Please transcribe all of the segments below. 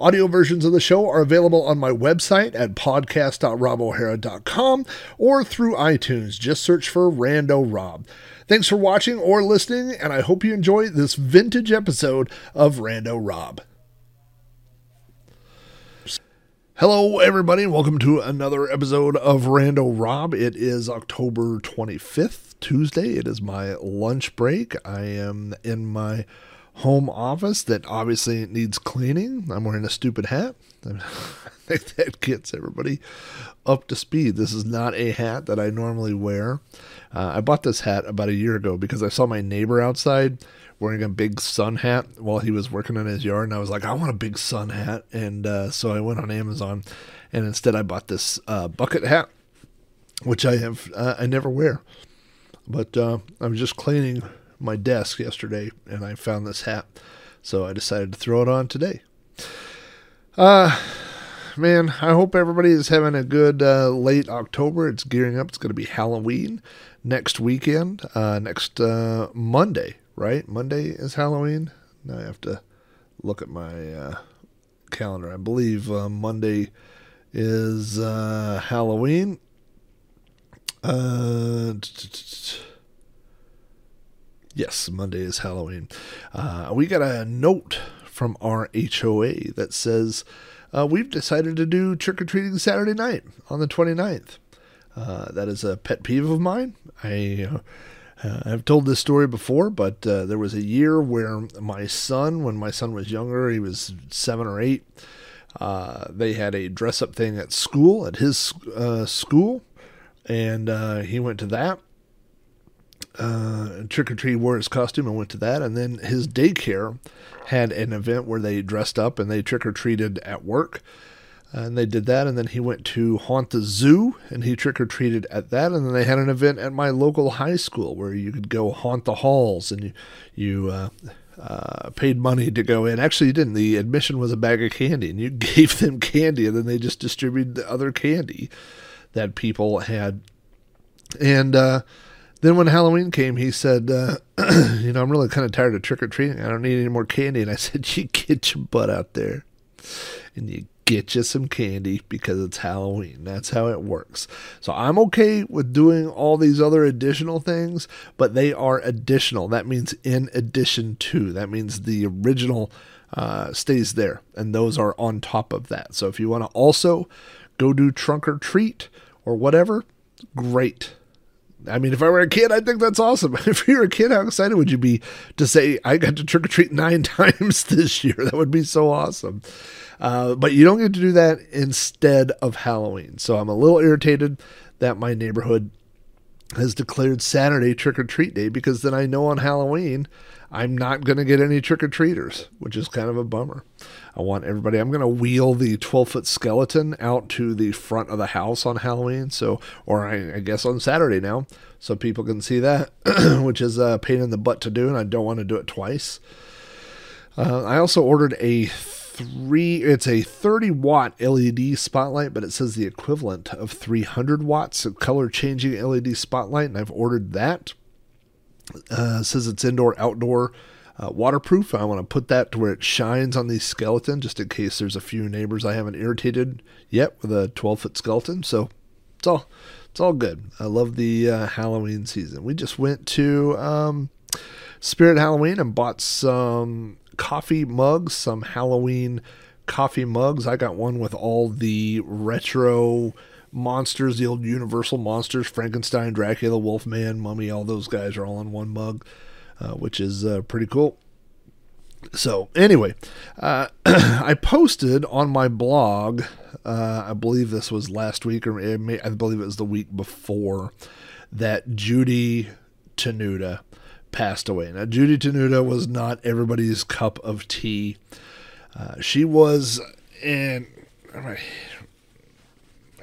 Audio versions of the show are available on my website at podcast.robohara.com or through iTunes. Just search for Rando Rob. Thanks for watching or listening, and I hope you enjoy this vintage episode of Rando Rob. Hello, everybody, and welcome to another episode of Rando Rob. It is October 25th, Tuesday. It is my lunch break. I am in my home office that obviously needs cleaning. I'm wearing a stupid hat. That gets everybody up to speed. This is not a hat that I normally wear. Uh, I bought this hat about a year ago because I saw my neighbor outside wearing a big sun hat while he was working in his yard, and I was like, I want a big sun hat, and uh, so I went on Amazon, and instead I bought this uh, bucket hat, which I have uh, I never wear, but uh, I'm just cleaning my desk yesterday and I found this hat. So I decided to throw it on today. Uh man, I hope everybody is having a good uh, late October. It's gearing up. It's going to be Halloween next weekend, uh, next uh, Monday, right? Monday is Halloween. Now I have to look at my uh, calendar. I believe uh, Monday is uh, Halloween. Uh, Yes, Monday is Halloween. Uh, we got a note from our HOA that says uh, we've decided to do trick or treating Saturday night on the 29th. Uh, that is a pet peeve of mine. I. Uh, I've told this story before, but uh, there was a year where my son, when my son was younger, he was seven or eight, uh, they had a dress up thing at school, at his uh, school, and uh, he went to that uh, trick or treat wore his costume and went to that. And then his daycare had an event where they dressed up and they trick or treated at work. And they did that. And then he went to haunt the zoo and he trick or treated at that. And then they had an event at my local high school where you could go haunt the halls and you, you, uh, uh, paid money to go in. Actually, you didn't. The admission was a bag of candy, and you gave them candy, and then they just distributed the other candy that people had. And uh, then when Halloween came, he said, uh, "You know, I'm really kind of tired of trick or treating. I don't need any more candy." And I said, "You get your butt out there, and you get you some candy because it's Halloween. That's how it works." So I'm okay with doing all these other additional things, but they are additional. That means in addition to. That means the original uh, stays there, and those are on top of that. So if you want to also go do trunk or treat or whatever, great I mean, if I were a kid, I think that's awesome. If you're a kid, how excited would you be to say, I got to trick or treat nine times this year? That would be so awesome. Uh, but you don't get to do that instead of Halloween. So I'm a little irritated that my neighborhood has declared Saturday trick or treat day because then I know on Halloween I'm not going to get any trick or treaters, which is kind of a bummer. I want everybody, I'm going to wheel the 12 foot skeleton out to the front of the house on Halloween. So, or I, I guess on Saturday now, so people can see that, which is a pain in the butt to do, and I don't want to do it twice. Uh, I also ordered a three, it's a 30 watt LED spotlight, but it says the equivalent of 300 watts of color changing LED spotlight, and I've ordered that. Uh, says it's indoor, outdoor, uh, waterproof. I want to put that to where it shines on the skeleton, just in case there's a few neighbors I haven't irritated yet with a 12 foot skeleton. So it's all it's all good. I love the uh, Halloween season. We just went to um, Spirit Halloween and bought some coffee mugs, some Halloween coffee mugs. I got one with all the retro monsters, the old Universal monsters, Frankenstein, Dracula, Wolfman, Mummy, all those guys are all in one mug, uh, which is uh, pretty cool. So, anyway, uh, I posted on my blog, uh, I believe this was last week, or may, I believe it was the week before, that Judy Tenuta passed away. Now, Judy Tenuta was not everybody's cup of tea. Uh, she was, and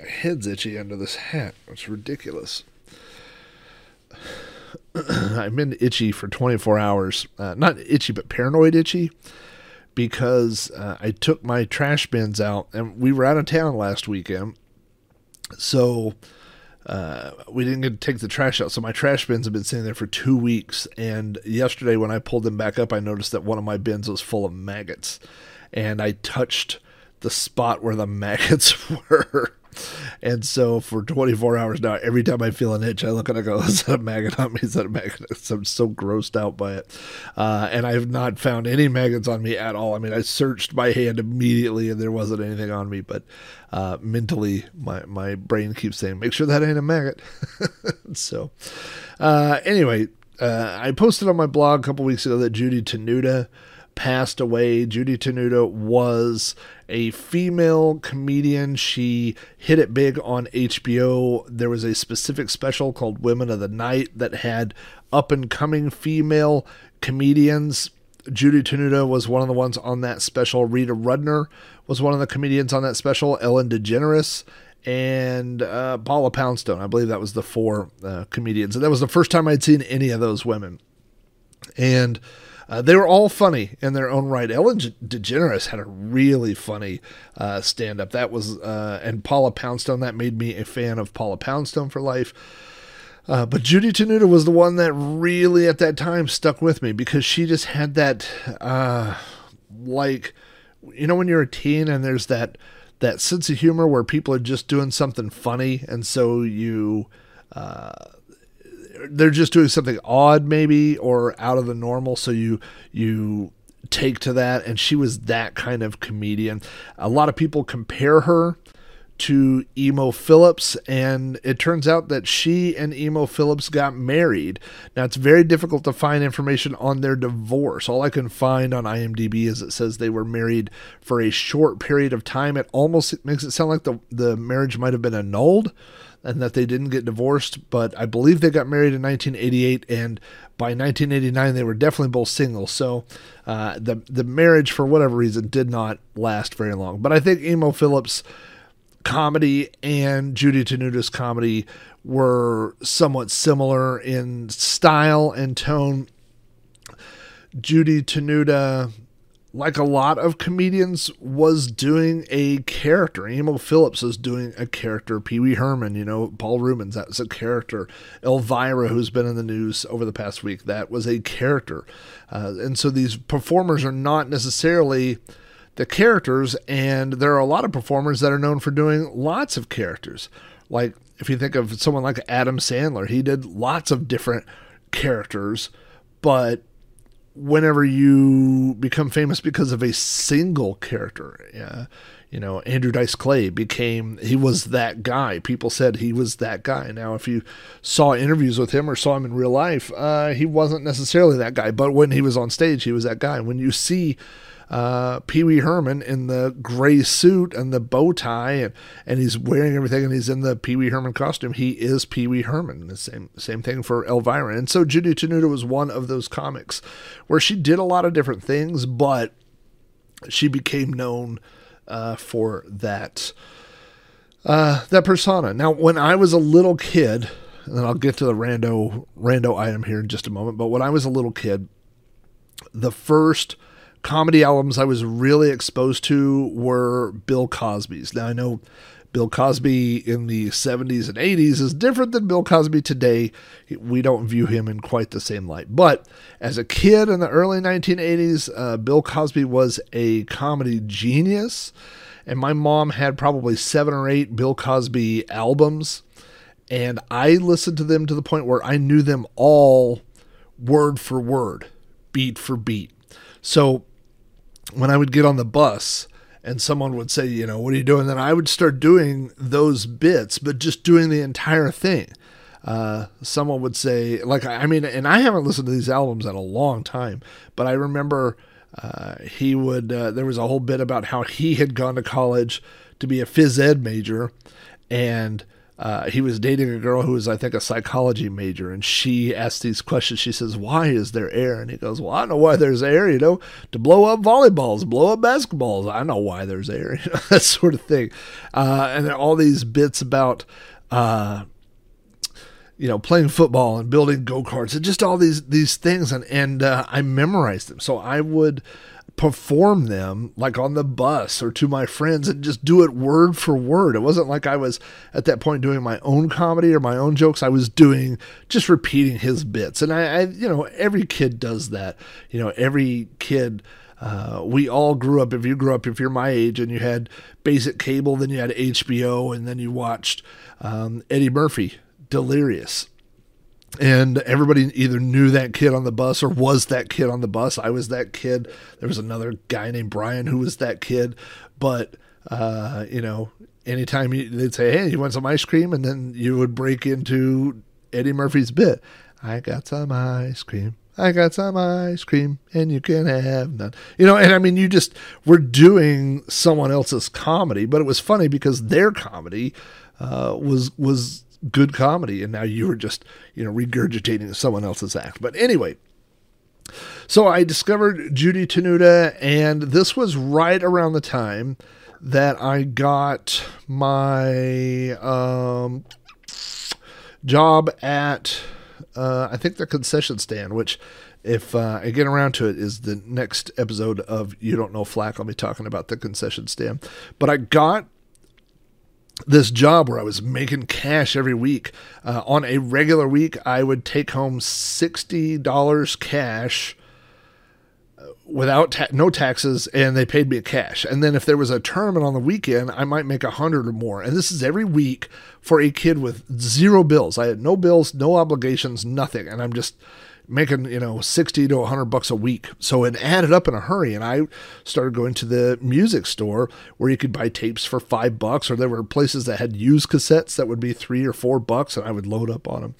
head's itchy under this hat. It's ridiculous. I've been itchy for 24 hours. Uh, not itchy, but paranoid itchy because uh, I took my trash bins out and we were out of town last weekend. So uh, we didn't get to take the trash out. So my trash bins have been sitting there for two weeks. And yesterday, when I pulled them back up, I noticed that one of my bins was full of maggots. And I touched the spot where the maggots were. And so for 24 hours now, every time I feel an itch, I look and I go, is that a maggot on me? Is that a maggot? I'm so grossed out by it. Uh, and I have not found any maggots on me at all. I mean, I searched my hand immediately and there wasn't anything on me, but uh, mentally, my, my brain keeps saying, make sure that ain't a maggot. so, uh, anyway, uh, I posted on my blog a couple weeks ago that Judy Tenuta passed away. Judy Tenuta was a female comedian. She hit it big on HBO. There was a specific special called Women of the Night that had up and coming female comedians. Judy Tenuta was one of the ones on that special. Rita Rudner was one of the comedians on that special. Ellen DeGeneres and uh, Paula Poundstone. I believe that was the four uh, comedians. And that was the first time I'd seen any of those women. And uh, they were all funny in their own right. Ellen DeGeneres had a really funny uh, stand up. That was, uh, and Paula Poundstone, that made me a fan of Paula Poundstone for life. Uh, but Judy Tenuta was the one that really at that time stuck with me because she just had that, uh, like, you know, when you're a teen and there's that that sense of humor where people are just doing something funny, and so you uh, they're just doing something odd maybe or out of the normal. So you you take to that. And she was that kind of comedian. A lot of people compare her to emo phillips and it turns out that she and emo phillips got married now it's very difficult to find information on their divorce all i can find on imdb is it says they were married for a short period of time it almost makes it sound like the, the marriage might have been annulled and that they didn't get divorced, but I believe they got married in 1988, and by 1989 they were definitely both single. So uh, the the marriage, for whatever reason, did not last very long. But I think Emo Phillips' comedy and Judy Tenuta's comedy were somewhat similar in style and tone. Judy Tenuta like a lot of comedians, was doing a character. Emo Phillips was doing a character. Pee Wee Herman, you know, Paul Reubens, that was a character. Elvira, who's been in the news over the past week, that was a character. Uh, and so these performers are not necessarily the characters, and there are a lot of performers that are known for doing lots of characters. Like if you think of someone like Adam Sandler, he did lots of different characters, but whenever you become famous because of a single character. Yeah. You know, Andrew Dice Clay became, he was that guy. People said he was that guy. Now, if you saw interviews with him or saw him in real life, uh, he wasn't necessarily that guy. But when he was on stage, he was that guy. When you see uh, Pee Wee Herman in the gray suit and the bow tie, and, and he's wearing everything, and he's in the Pee Wee Herman costume. He is Pee Wee Herman. The same same thing for Elvira. And so Judy Tenuta was one of those comics where she did a lot of different things, but she became known uh, for that uh, that persona. Now, when I was a little kid, and I'll get to the rando rando item here in just a moment, but when I was a little kid, the first comedy albums I was really exposed to were Bill Cosby's. Now I know Bill Cosby in the 70s and 80s is different than Bill Cosby today. We don't view him in quite the same light. But as a kid in the early 1980s, uh, Bill Cosby was a comedy genius. And my mom had probably seven or eight Bill Cosby albums. And I listened to them to the point where I knew them all word for word, beat for beat. So when I would get on the bus and someone would say, you know, what are you doing? Then I would start doing those bits, but just doing the entire thing. Uh, someone would say, like, I mean, and I haven't listened to these albums in a long time, but I remember uh, he would, uh, there was a whole bit about how he had gone to college to be a phys ed major and uh, he was dating a girl who was, I think, a psychology major, and she asked these questions. She says, "Why is there air?" And he goes, "Well, I know why there's air. You know, to blow up volleyballs, blow up basketballs. I know why there's air. You know, that sort of thing." Uh, and then all these bits about. Uh, you know, playing football and building go karts and just all these these things, and and uh, I memorized them. So I would perform them like on the bus or to my friends and just do it word for word. It wasn't like I was at that point doing my own comedy or my own jokes. I was doing just repeating his bits. And I, I you know, every kid does that. You know, every kid. Uh, we all grew up. If you grew up, if you're my age, and you had basic cable, then you had HBO, and then you watched um, Eddie Murphy, Delirious and everybody either knew that kid on the bus or was that kid on the bus. I was that kid. There was another guy named Brian who was that kid. But uh, you know, anytime you, they'd say, "Hey, you want some ice cream?" and then you would break into Eddie Murphy's bit. I got some ice cream. I got some ice cream, and you can have none. You know, and I mean, you just were doing someone else's comedy, but it was funny because their comedy uh, was was good comedy, and now you were just you know regurgitating someone else's act. But anyway, so I discovered Judy Tenuta, and this was right around the time that I got my um, job at uh, I think the concession stand, which if uh, I get around to it, is the next episode of You Don't Know Flack. I'll be talking about the concession stand. But I got this job where I was making cash every week. Uh, on a regular week, I would take home $60 cash uh, without ta- no taxes and they paid me a cash. And then if there was a tournament on the weekend i might make a hundred or more. And this is every week for a kid with zero bills. I had no bills no obligations nothing. And i'm just making you know 60 to 100 bucks a week. So it added up in a hurry and i started going to the music store where you could buy tapes for five bucks or there were places that had used cassettes that would be three or four bucks and i would load up on them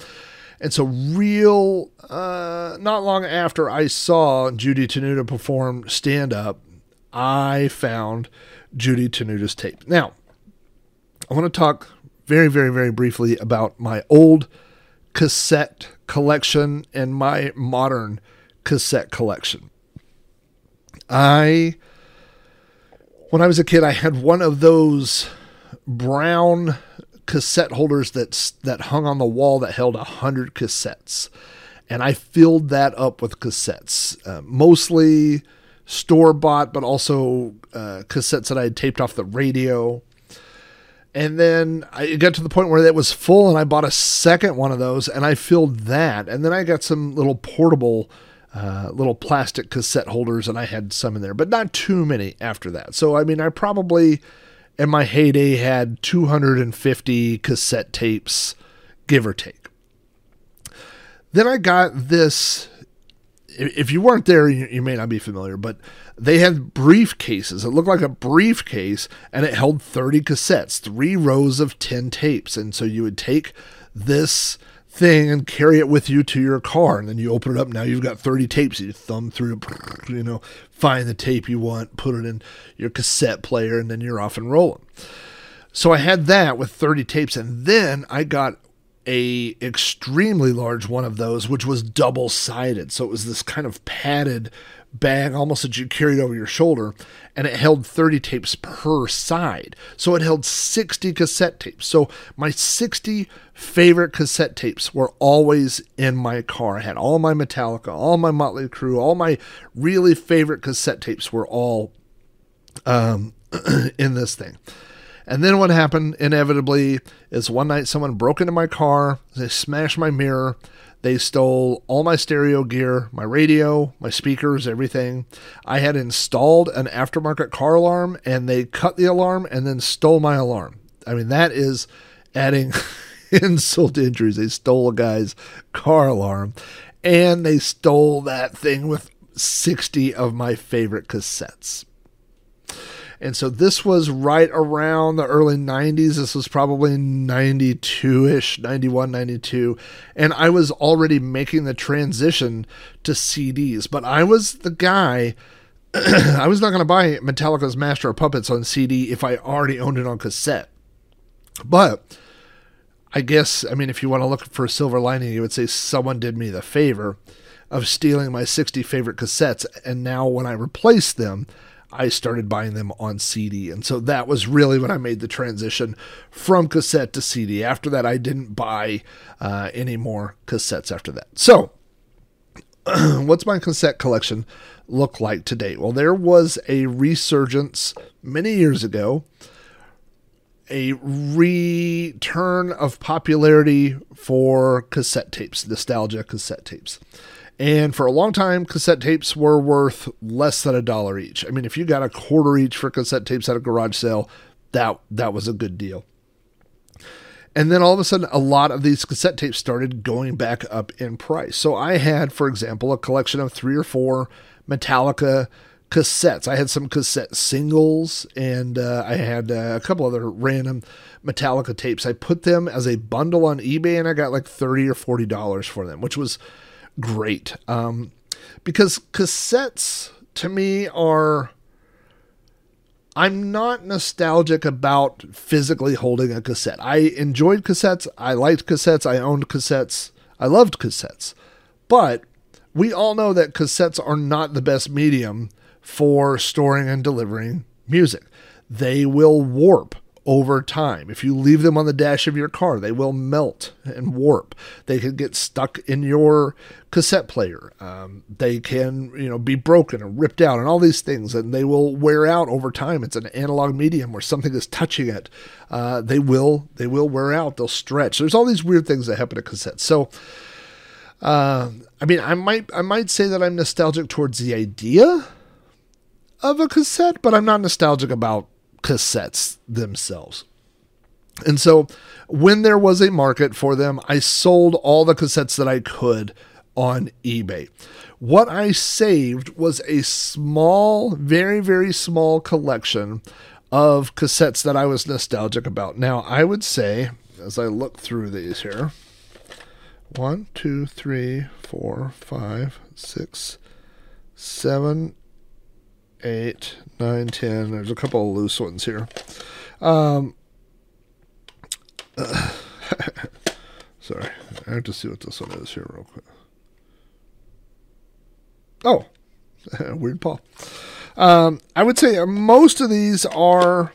and so real uh, not long after i saw judy tenuta perform stand up i found judy tenuta's tape. Now i want to talk very very very briefly about my old cassette collection and my modern cassette collection. I, when I was a kid, I had one of those brown cassette holders that that hung on the wall that held a hundred cassettes, and I filled that up with cassettes, uh, mostly store bought, but also uh, cassettes that I had taped off the radio. And then I got to the point where that was full, and I bought a second one of those, and I filled that. And then I got some little portable, uh, little plastic cassette holders, and I had some in there, but not too many after that. So, I mean, I probably, in my heyday, had 250 cassette tapes, give or take. Then I got this. If you weren't there, you, you may not be familiar, but they had briefcases. It looked like a briefcase and it held 30 cassettes, three rows of 10 tapes. And so you would take this thing and carry it with you to your car. And then you open it up. Now you've got 30 tapes. You thumb through, you know, find the tape you want, put it in your cassette player, and then you're off and rolling. So I had that with 30 tapes. And then I got a extremely large one of those, which was double sided. So it was this kind of padded bag almost that you carried over your shoulder, and it held 30 tapes per side. So it held 60 cassette tapes. So my 60 favorite cassette tapes were always in my car. I had all my Metallica, all my Motley Crue, all my really favorite cassette tapes were all um, in this thing. And then what happened inevitably is one night someone broke into my car, they smashed my mirror, they stole all my stereo gear, my radio, my speakers, everything. I had installed an aftermarket car alarm and they cut the alarm and then stole my alarm. I mean, that is adding insult to injuries. They stole a guy's car alarm and they stole that thing with 60 of my favorite cassettes. And so this was right around the early 90s. This was probably 92 ish, 91, 92. And I was already making the transition to CDs. But I was the guy, I was not going to buy Metallica's Master of Puppets on CD if I already owned it on cassette. But I guess, I mean, if you want to look for a silver lining, you would say someone did me the favor of stealing my 60 favorite cassettes. And now when I replace them, I started buying them on CD. And so that was really when I made the transition from cassette to CD. After that, I didn't buy uh, any more cassettes after that. So, what's my cassette collection look like today? Well, there was a resurgence many years ago a return of popularity for cassette tapes, nostalgia cassette tapes. And for a long time, cassette tapes were worth less than a dollar each. I mean, if you got a quarter each for cassette tapes at a garage sale, that that was a good deal. And then all of a sudden, a lot of these cassette tapes started going back up in price. So I had, for example, a collection of three or four Metallica cassettes. I had some cassette singles and uh, I had uh, a couple other random Metallica tapes. I put them as a bundle on eBay and I got like 30 or $40 for them, which was great. Um, because cassettes to me are. I'm not nostalgic about physically holding a cassette. I enjoyed cassettes. I liked cassettes. I owned cassettes. I loved cassettes. But we all know that cassettes are not the best medium for storing and delivering music. They will warp over time. If you leave them on the dash of your car, they will melt and warp. They can get stuck in your cassette player. Um, they can, you know, be broken and ripped out and all these things, and they will wear out over time. It's an analog medium where something is touching it. Uh, they will, they will wear out. They'll stretch. There's all these weird things that happen to cassettes. So, uh, I mean, I might, I might say that I'm nostalgic towards the idea of a cassette, but I'm not nostalgic about cassettes themselves. And so when there was a market for them, I sold all the cassettes that I could on eBay. What I saved was a small, very, very small collection of cassettes that I was nostalgic about. Now, I would say, as I look through these here, one, two, three, four, five, six, seven, eight, nine, ten. There's a couple of loose ones here. Um, uh, sorry, I have to see what this one is here real quick. Oh, weird Paul. Um, I would say most of these are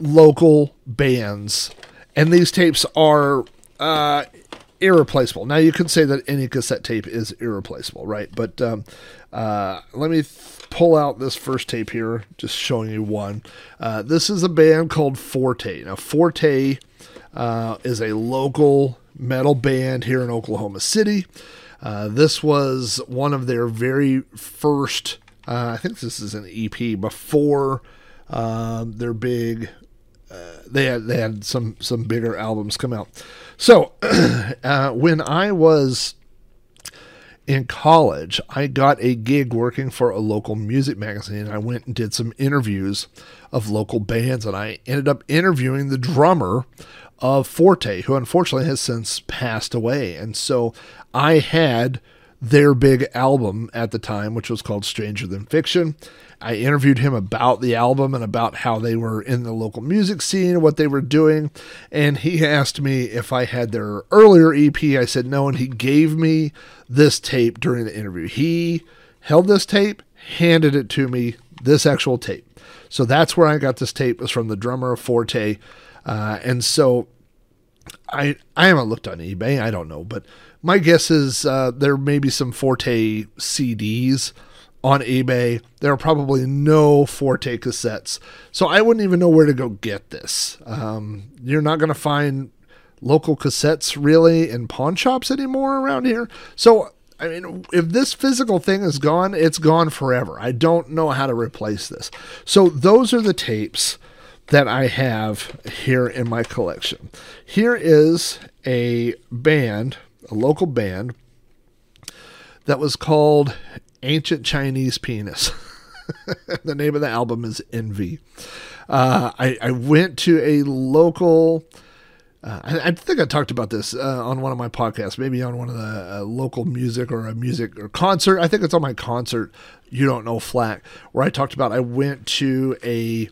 local bands, and these tapes are uh, irreplaceable. Now, you can say that any cassette tape is irreplaceable, right? But um, uh, let me th- pull out this first tape here, just showing you one. Uh, this is a band called Forte. Now, Forte uh, is a local metal band here in Oklahoma City. Uh, this was one of their very first, uh, I think this is an EP before um, their big. Uh, they had they had some some bigger albums come out. So uh, when I was in college, I got a gig working for a local music magazine. I went and did some interviews of local bands, and I ended up interviewing the drummer of Forte, who unfortunately has since passed away. And so I had their big album at the time, which was called Stranger Than Fiction. I interviewed him about the album and about how they were in the local music scene, what they were doing. And he asked me if I had their earlier EP. I said no. And he gave me this tape during the interview. He held this tape, handed it to me, this actual tape. So that's where I got this tape, was from the drummer of Forte. Uh, and so I I haven't looked on eBay. I don't know, but my guess is uh, there may be some Forte CDs on eBay. There are probably no Forte cassettes, so I wouldn't even know where to go get this. Um, you're not going to find local cassettes really in pawn shops anymore around here. So I mean, if this physical thing is gone, it's gone forever. I don't know how to replace this. So those are the tapes that I have here in my collection. Here is a band, a local band, that was called Ancient Chinese Penis. the name of the album is Envy. Uh, I, I went to a local. Uh, I, I, think I talked about this uh, on one of my podcasts, maybe on one of the uh, local music or a music or concert. I think it's on my concert, You Don't Know Flack, where I talked about I went to a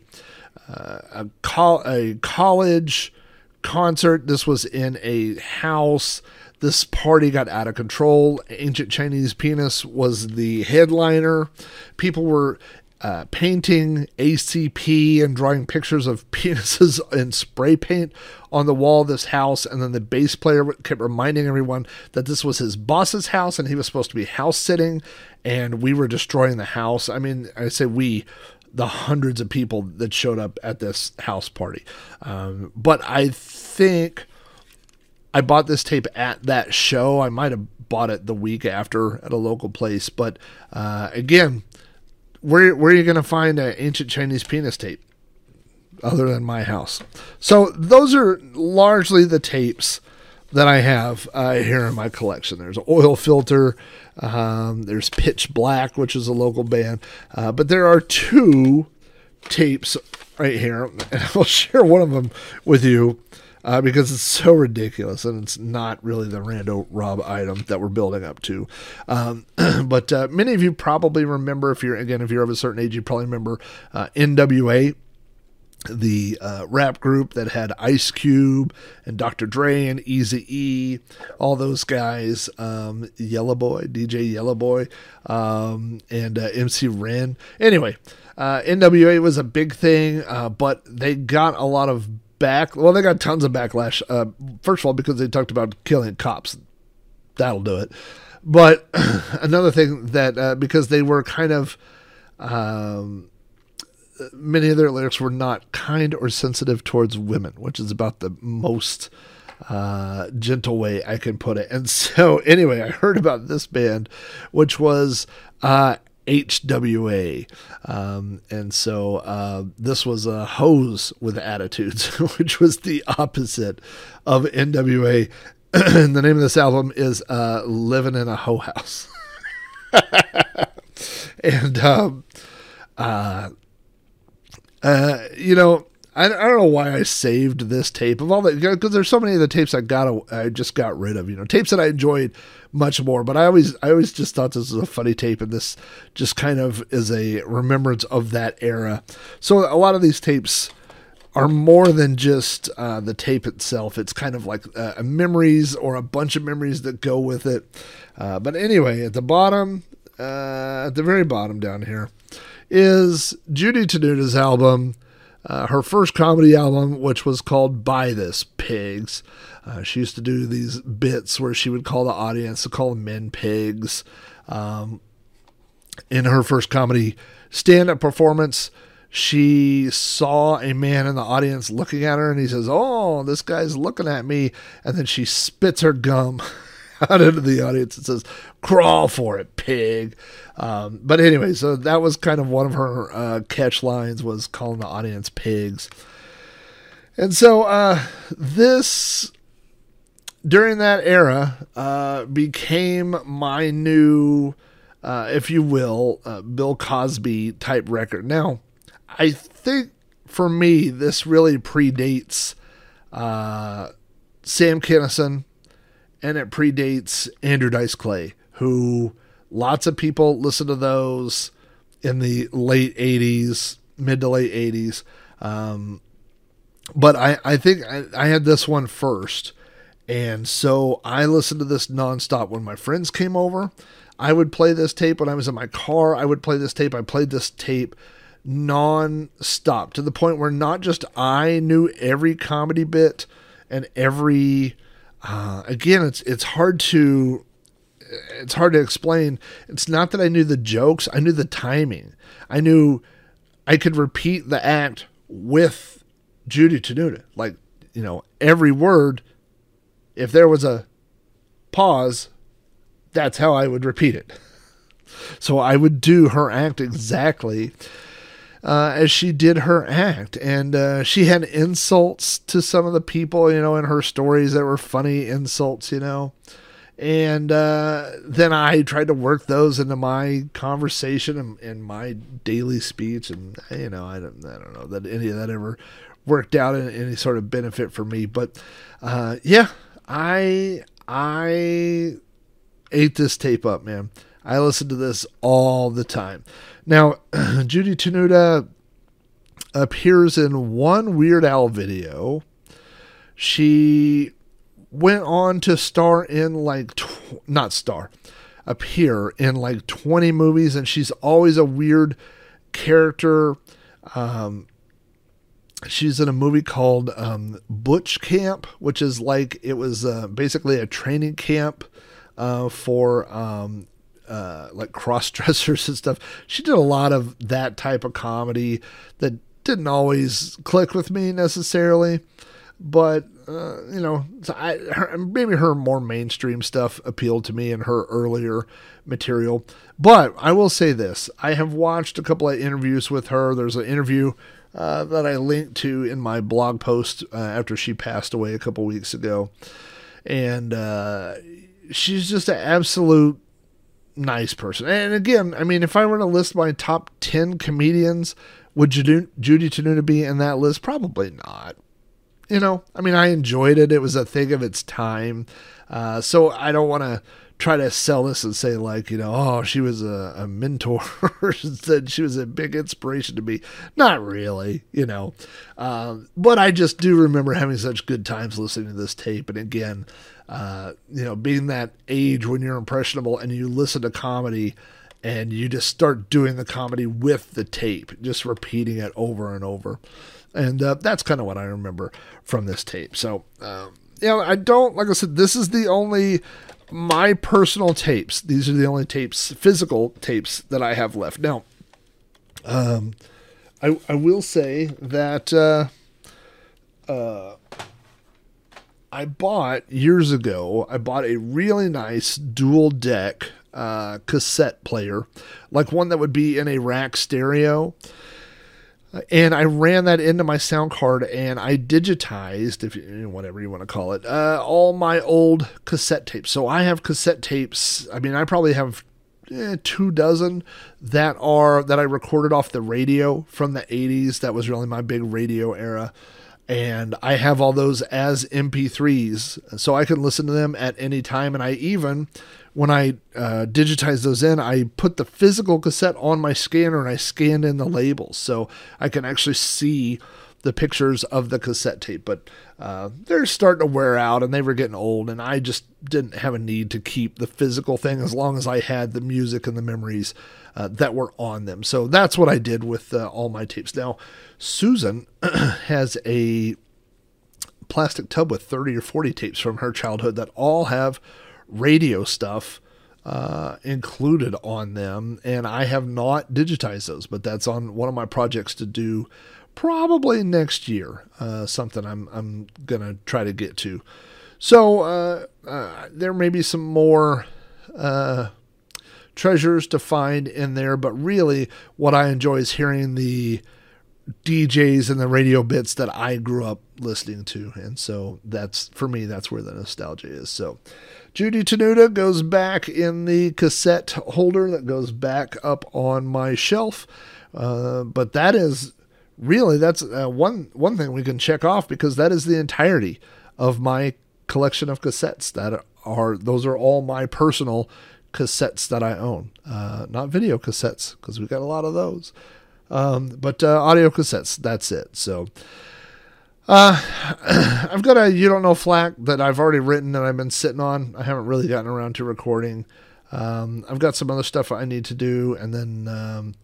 uh, a, col- a college concert. This was in a house. This party got out of control. Ancient Chinese Penis was the headliner. People were uh, painting ACP and drawing pictures of penises in spray paint on the wall of this house. And then the bass player kept reminding everyone that this was his boss's house and he was supposed to be house sitting. And we were destroying the house. I mean, I say we, the hundreds of people that showed up at this house party. Um, but I think I bought this tape at that show. I might have bought it the week after at a local place. But uh, again, where where are you going to find an ancient Chinese penis tape other than my house? So those are largely the tapes that I have uh, here in my collection. There's Oil Filter, um, there's Pitch Black, which is a local band, uh, but there are two tapes right here, and I'll share one of them with you uh, because it's so ridiculous and it's not really the Rando Rob item that we're building up to. Um, but uh, many of you probably remember, if you're again, if you're of a certain age, you probably remember uh, NWA the uh, rap group that had Ice Cube and Dr. Dre and Eazy E, all those guys, um, Yellow Boy, DJ Yellow Boy, um, and uh, MC Ren. Anyway, uh, NWA was a big thing, uh, but they got a lot of back. Well, they got tons of backlash. Uh, first of all, because they talked about killing cops. That'll do it. But another thing that uh, because they were kind of um, many of their lyrics were not kind or sensitive towards women, which is about the most uh, gentle way I can put it. And so, anyway, I heard about this band, which was uh, HWA. Um, and so uh, this was a hoes with attitudes, which was the opposite of NWA. And the name of this album is uh, Living in a Hoe House. and, um, uh, uh, you know, I, I don't know why I saved this tape of all the because there's so many of the tapes I got I just got rid of. You know, tapes that I enjoyed much more. But I always I always just thought this was a funny tape, and this just kind of is a remembrance of that era. So a lot of these tapes are more than just uh, the tape itself. It's kind of like uh, memories or a bunch of memories that go with it. Uh, but anyway, at the bottom, uh, at the very bottom down here, is Judy Tenuta's album uh, her first comedy album, which was called Buy This Pigs. Uh, she used to do these bits where she would call the audience to call men pigs. Um, in her first comedy stand up performance, she saw a man in the audience looking at her and he says, Oh, this guy's looking at me. And then she spits her gum out into the audience and says, Crawl for it, pig. Um, but anyway, so that was kind of one of her uh, catch lines was calling the audience pigs. And so uh, this during that era uh, became my new, uh, if you will, uh, Bill Cosby type record. Now, I think for me this really predates uh, Sam Kinison and it predates Andrew Dice Clay, who Lots of people listen to those in the late 80s, mid to late 80s. Um, but I, I think I, I had this one first. And so I listened to this nonstop when my friends came over. I would play this tape when I was in my car. I would play this tape. I played this tape non-stop to the point where not just I knew every comedy bit and every uh, again it's it's hard to it's hard to explain. It's not that I knew the jokes, I knew the timing. I knew I could repeat the act with Judy Tenuta. Like, you know, every word, if there was a pause, that's how I would repeat it. So I would do her act exactly uh, as she did her act. And uh, she had insults to some of the people, you know, in her stories that were funny insults, you know and uh, then I tried to work those into my conversation and, and, my daily speech, and you know, I don't, I don't know that any of that ever worked out in any sort of benefit for me, but uh, yeah, I I ate this tape up, man. I listen to this all the time. Now, Judy Tenuta appears in one Weird Al video She went on to star in like tw- not star appear in like 20 movies and she's always a weird character um, she's in a movie called um, butch camp which is like it was uh, basically a training camp uh, for um, uh, like cross dressers and stuff she did a lot of that type of comedy that didn't always click with me necessarily but uh, you know, I, her, maybe her more mainstream stuff appealed to me in her earlier material. But I will say this: I have watched a couple of interviews with her. There's an interview uh, that I linked to in my blog post uh, after she passed away a couple weeks ago, and uh, she's just an absolute nice person. And again, I mean, if I were to list my top ten comedians, would Judy, Judy Tenuta be in that list? Probably not you know, I mean, I enjoyed it. It was a thing of its time. Uh, so I don't want to try to sell this and say like, you know, oh, she was a, a mentor, that she was a big inspiration to me. Not really, you know. Um, but I just do remember having such good times listening to this tape. And again, uh, you know, being that age when you're impressionable and you listen to comedy and you just start doing the comedy with the tape, just repeating it over and over. And uh, that's kind of what I remember from this tape. So, um, you know, I don't, like I said, this is the only, my personal tapes. These are the only tapes, physical tapes that I have left. Now, um, I, I will say that, uh, uh, I bought years ago, I bought a really nice dual deck uh, cassette player, like one that would be in a rack stereo and I ran that into my sound card and I digitized, if you, whatever you want to call it, uh, all my old cassette tapes. So I have cassette tapes. I mean, I probably have eh, two dozen that are that I recorded off the radio from the 80s. That was really my big radio era. And I have all those as MP3s, so I can listen to them at any time. And I even when I uh, digitize those in, I put the physical cassette on my scanner and I scanned in the labels so I can actually see the pictures of the cassette tape. But uh, they're starting to wear out and they were getting old, and I just didn't have a need to keep the physical thing as long as I had the music and the memories uh, that were on them. So that's what I did with uh, all my tapes. Now, Susan has a plastic tub with 30 or 40 tapes from her childhood that all have radio stuff uh, included on them, and I have not digitized those, but that's on one of my projects to do probably next year. Uh, something I'm I'm gonna try to get to. So uh, uh there may be some more uh, treasures to find in there, but really, what I enjoy is hearing the DJs and the radio bits that I grew up listening to, and so that's for me. That's where the nostalgia is. So. Judy Tenuta goes back in the cassette holder that goes back up on my shelf. Uh, but that is really that's uh, one one thing we can check off because that is the entirety of my collection of cassettes. That are those are all my personal cassettes that I own, uh, not video cassettes because we got a lot of those. Um, but uh, audio cassettes, that's it. So uh, I've got a You Don't Know flack that I've already written and I've been sitting on. I haven't really gotten around to recording. Um, I've got some other stuff I need to do, and then um,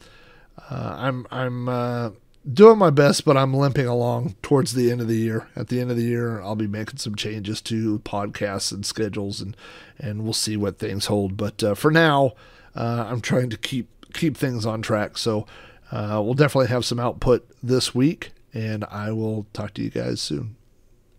uh, I'm I'm uh, doing my best, but I'm limping along towards the end of the year. At the end of the year, I'll be making some changes to podcasts and schedules, and and we'll see what things hold. But uh, for now, uh, I'm trying to keep keep things on track. So uh, we'll definitely have some output this week and I will talk to you guys soon.